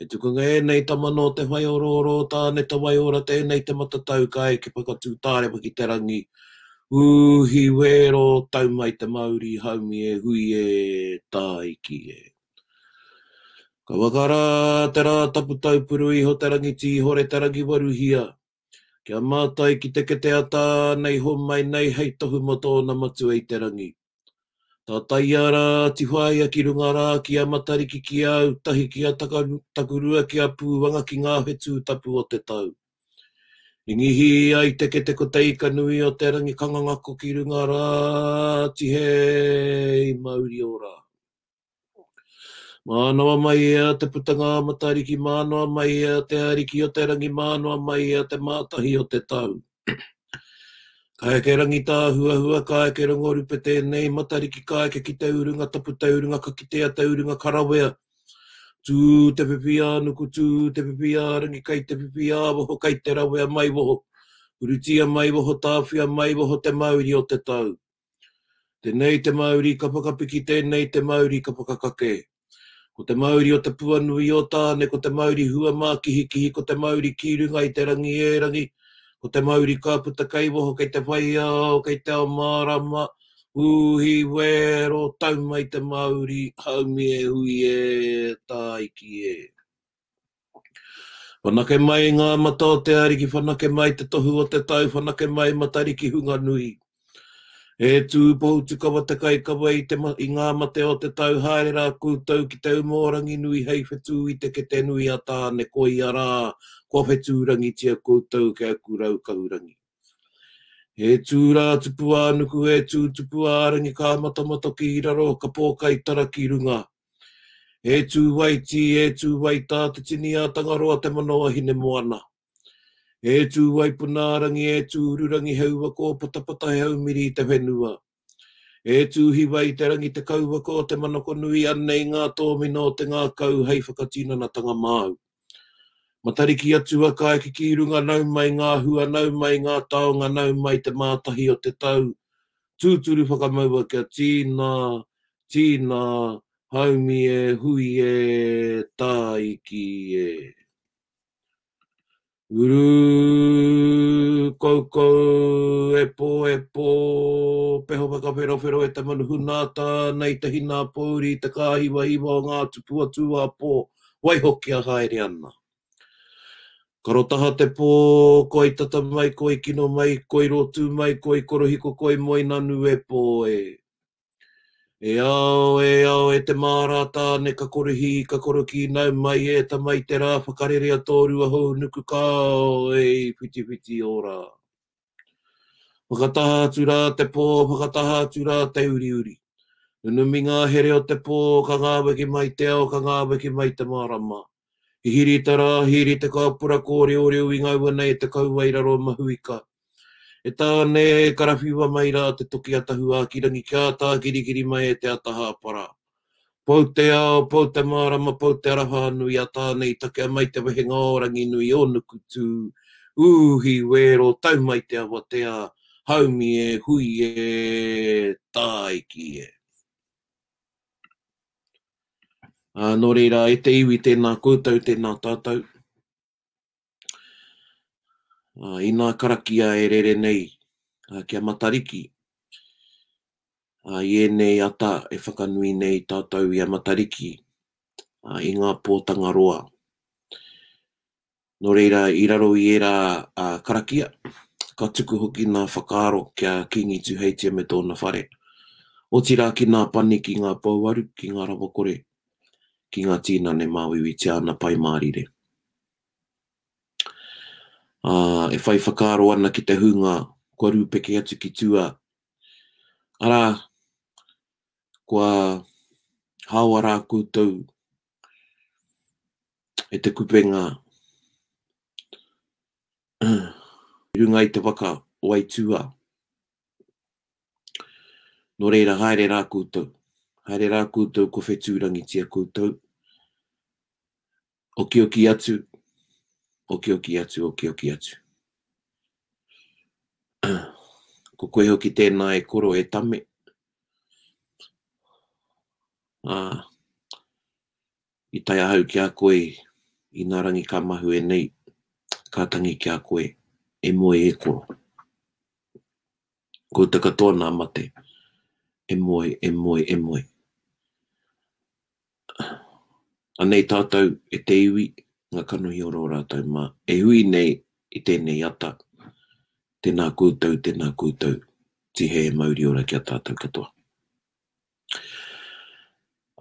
He tukunga ēnei tama nō te whaiorooro o Tāne-te-waiora tēnei te matatau ka eke whakatū tārewa ki te rangi Uhi wēro tau mai te mauri haumi e hui e Tāiki e Ka waka rā te rā tapu taupuru iho te rangi tīhore te rangi waruhia Kia mātai ki te kete a tāna i homai nei hei tohu mō tōna matua i te rangi. Tātaia rā, tiwhaia ki runga rā ki a Matariki ki a au tahi ki a Takurua ki a Pūanga ki ngā whetū tapu o te tau. Ringihi ai te kete ko te ika nui o te rangi kangangako ki runga rā, tihei mauri ora. Mānawa mai e a te putanga a Matariki, mānawa mai e a te Ariki o te Rangi, mānawa mai e a te Mātahi o te Tau. Ka eke Rangitāhuahua, ka eke Rongorupe tēnei Matariki, ka eke ki te urunga tapu, te urunga ka kitea, te urunga ka rawea. Tū te whiwhi ā-nuku, tū te whiwhi ā-rangi, kei te whiwhi ā-waho, kei te rawea mai waho. Urutia mai waho, tāwhia mai waho te mauri o te tau. Tenei te mauri ka whakapiki tenei te mauri ka whakakake. Ko te mauri o te puanui o Tane ko te mauri hua makihikihi ko te mauri ki runga i te rangi e rangi ko te mauri ka puta kei waho kei te whai ao kei te ao marama uhi wero tau mai te mauri haumi e hui e taiki e. Whanake mai ngā mata o te Ariki, whanake mai te tohu o te tau, whanake mai Matariki hunga nui. E tū Pohutukawa te kaikawa i te i ngā mate o te tau, haere rā koutou ki te umu o Ranginui hei whetū i te kete nui a Tāne, koia rā, kua whetūrangitia koutou ki aku rau kahurangi. E tū rā Tupuānuku, e tū Tupuārangi, ka matamatoki i raro, ka pōkai tara ki runga. E tū wai tī, e tū wai tā te tini a Tangaroa te mano a Hinemoana. E tū wai punārangi, e tū ururangi he ua kō patapata he haumiri i te whenua. E tū hiwa i te rangi te kauwaka o te manako nui anei ngā tōmina o te ngākau hei whakatinanatanga māu. Matariki atu a Kāekiki i runga nau mai ngā hua, nau mai ngā taonga, nau mai te mātahi o te tau, tūturu whakamaua kia tīna, tīna, haumi e, hui e, tāiki e. Uru, koukou, epo, epo, peho whakawherowhero e te manuhunātā, nei te hinā pōuri i te kāhiwahiwa o ngā tupu atu a pō, waiho kia haere ana. Karo taha te pō, koi tata mai, koi kino mai, koi rotū mai, koi korohiko, koi moenanu e pō e. E ao, e ao, e te māra a Tāne, ka korohī, ka korokī, nau mai e tama i te rā, whakarere a tō rua hou nuku kāo e i whitiwhiti ora. Whakataha atu rā te pō, whakataha atu rā te uriuri. Nunumi ngā here o te pō, ka ngāweki mai te ao, ka ngāweki mai te marama. Hihiri te rā, hihiri te kāpura kōreoreo i ngaua nei e te kaua i raro o Mahuika. E Tāne, e karawhiua mai rā te toki atahu ākirangi kia āta ākirikiri mai e te ata hāpara. Pou te ao, pou te mārama, pou te araha anu i a Tāne i takea mai te wehenga o Ranginui o Nukutū, Ūhi, wēro, tau mai te awatea, haumi e, hui e, tāiki e. Ā, nō reira, e te iwi tēnā koutou, tēnā tātou. Ā, inā karakia e rere nei kia Matariki, ā, i ēnei ata e whakanui nei tātou i a Matariki, ā, i ngā pōtanga roa. Nō reira, i raro i ērā karakia, ka tuku hoki nā whakaaro ki a Kīngi Tūheitia me tōna whare, otirā ki nā pani ki ngā pouaru, ki ngā rawakore, ki ngā tīnane māuiuitia ana Pai Mārire. Ā, e whai whakaaro ana ki te hunga kua rūpeke atu ki tua, arā, kua haoa rā koutou e te kupenga i runga i te waka o Aituā. Nō reira, haere rā koutou. Haere rā koutou kua whetūrangitia koutou. Okioki atu, okioki atu, okioki atu. Ko koe hoki tēnā e koro, e tame. Ā, I tae ahau ki a koe, Inārangi ka mahue nei, ka tangi ki a koe, e moe e koro. Koutou katoa nā mate, e moe, e moe, e moe. Anei tātou e te iwi, ngā kanohi ora o rātou mā, e hui nei i tēnei ata, tēnā koutou, tēnā koutou, tihē e mauri ora ki a tātou katoa.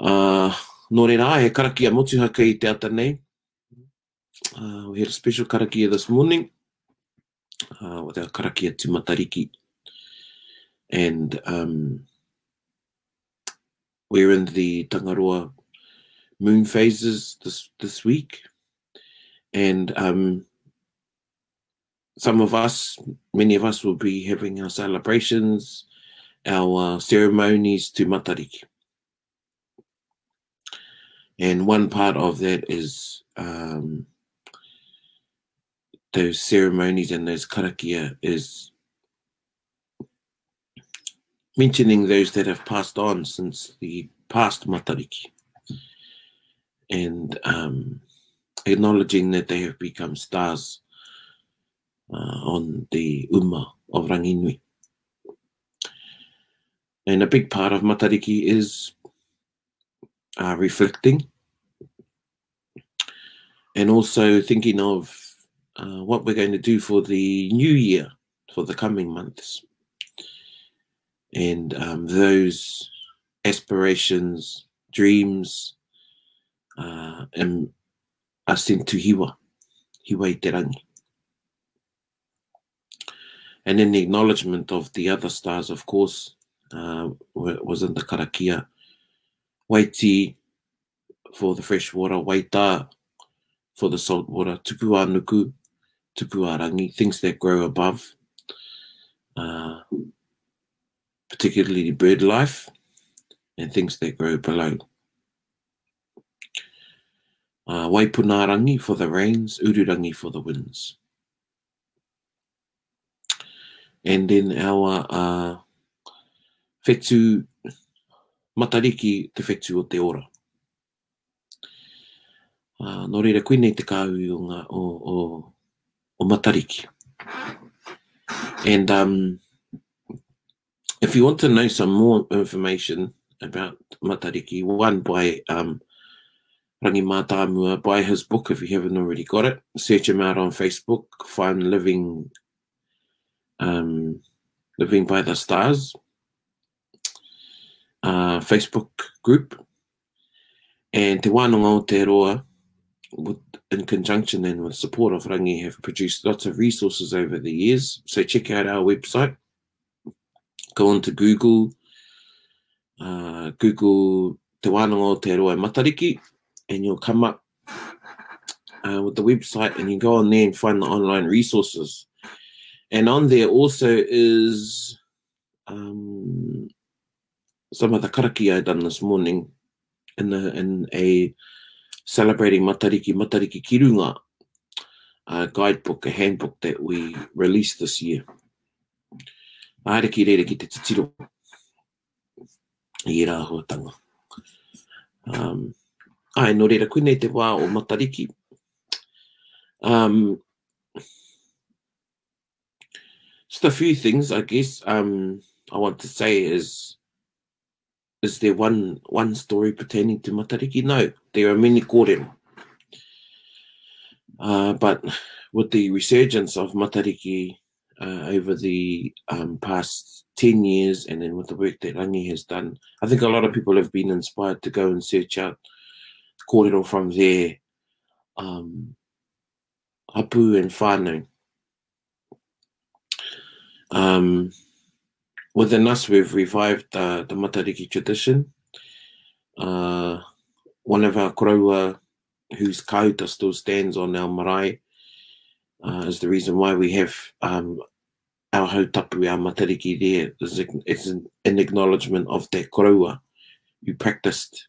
Ā, nō reira, he karakia motuhake kei te ata nei. Uh, we had a special karakia this morning uh, with our karakia to Matariki. And um, we're in the Tangaroa moon phases this, this week. And um, some of us, many of us, will be having our celebrations, our uh, ceremonies to Matariki. And one part of that is um, those ceremonies and those karakia is mentioning those that have passed on since the past Matariki and um, acknowledging that they have become stars uh, on the umma of Ranginui. And a big part of Matariki is uh, reflecting and also thinking of uh, what we're going to do for the new year, for the coming months. And um, those aspirations, dreams, Ah, em asin tuhiwa, hiwa iterangi. And then the acknowledgement of the other stars, of course, uh, was in the Karakia. Waiti for the fresh water, Waita for the salt water, Tupua Nuku, Tupua Rangi, things that grow above, uh, particularly bird life and things that grow below. Waipunārangi for the rains, Ururangi for the winds. And then our whetū, Matariki te whetū o te ora. Nō reira koinei te kāhui o ngā, o, o, o Matariki. And, um, if you want to know some more information about matariki, one by um, Rangi Amua. Uh, buy his book if you haven't already got it. Search him out on Facebook. Find Living um, Living by the Stars uh, Facebook group. And Te Wānanga o Te Rua, with, in conjunction and with support of Rangi, have produced lots of resources over the years. So check out our website. Go on to Google. Uh, Google Te Wānanga o Te Roa Matariki and you'll come up uh, with the website and you go on there and find the online resources. And on there also is um, some of the karakia I've done this morning in a, in a celebrating Matariki, Matariki ki runga, a guidebook, a handbook that we released this year. Aere ki reira ki te titiro i era huatanga. Um, ai, no reira, kune te wā o Matariki. Um, just a few things, I guess, um, I want to say is, is there one one story pertaining to matariki? No, there are many kōrero. Uh, but with the resurgence of matariki uh, over the um, past 10 years and then with the work that Rangi has done, I think a lot of people have been inspired to go and search out Called it all from there. Um, Apu and Fano. Um, within us, we've revived the the Matariki tradition. Uh, one of our koraua, whose kauta still stands on our marae, uh, is the reason why we have um, our hautapu, our matariki there. It's, in, it's an, acknowledgement of that koraua you practiced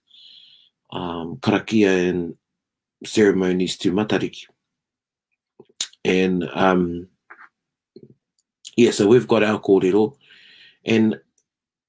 um, karakia and ceremonies to matariki. And um, yeah, so we've got our kōrero and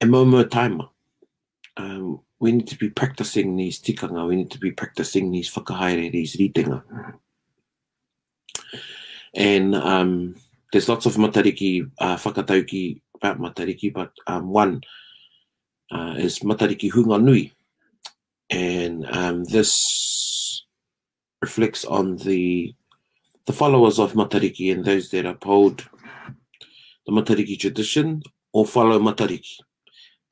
e moumou taima, we need to be practising these tikanga, we need to be practising these whakahaere, these ritenga. And um, there's lots of matariki uh, whakatauki about matariki, but um, one uh, is matariki hunga nui. And um, this reflects on the the followers of Matariki and those that uphold the Matariki tradition or follow Matariki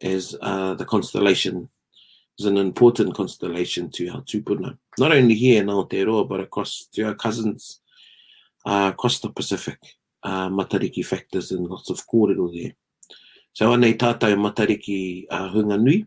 as uh, the constellation is an important constellation to our tupuna. Not only here in Aotearoa, but across to our cousins uh, across the Pacific, uh, Matariki factors and lots of kōrero there. So anei tātou Matariki uh, hunga nui,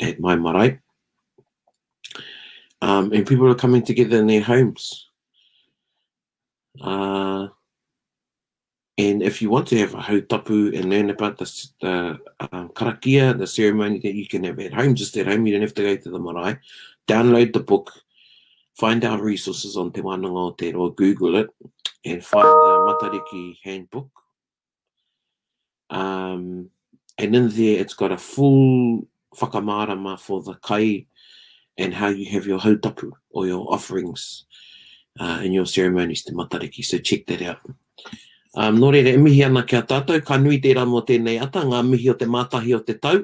at my marae. Um, and people are coming together in their homes. Uh, and if you want to have a hautapu and learn about the, uh, um, karakia, the ceremony that you can have at home, just at home, you don't have to go to the marae. Download the book, find our resources on Te Wānanga o Te Roa, Google it, and find the Matariki handbook. Um, and in there it's got a full whakamārama for the kai and how you have your hautapu or your offerings uh, in your ceremonies to Matariki. So check that out. Um, nō reira, e mihi ana kia tātou, ka nui tērā mō tēnei ata, ngā mihi o te mātahi o te tau,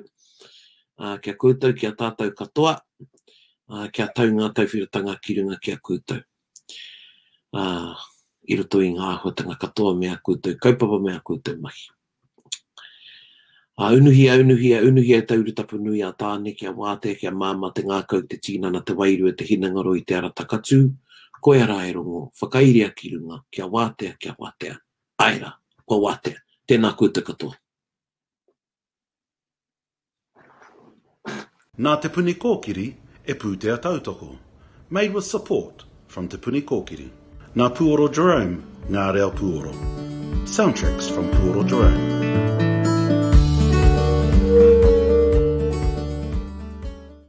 uh, kia koutou, kia tātou katoa, uh, kia tau ngā tauwhiratanga ki runga kia koutou. ā, i roto i ngā āhuatanga katoa me ā koutou kaupapa me ā koutou mahi. Ā, unuhia, unuhia, unuhia te uru tapu nui a Tāne kia wātea, kia māmā te ngākau, te tīnana, te wairua, te hinengaro i te ara takatū, koia rā e rongo, whakairia ki runga, kia wātea, kia wātea. Āe rā, kua wātea. Tēnā koutou katoa. Nā Te Puni Kōkiri e pūtea tautoko. Made with support from Te Puni Kōkiri. Nā Puoro Jerome ngā reo puoro. Soundtracks from Puoro Jerome.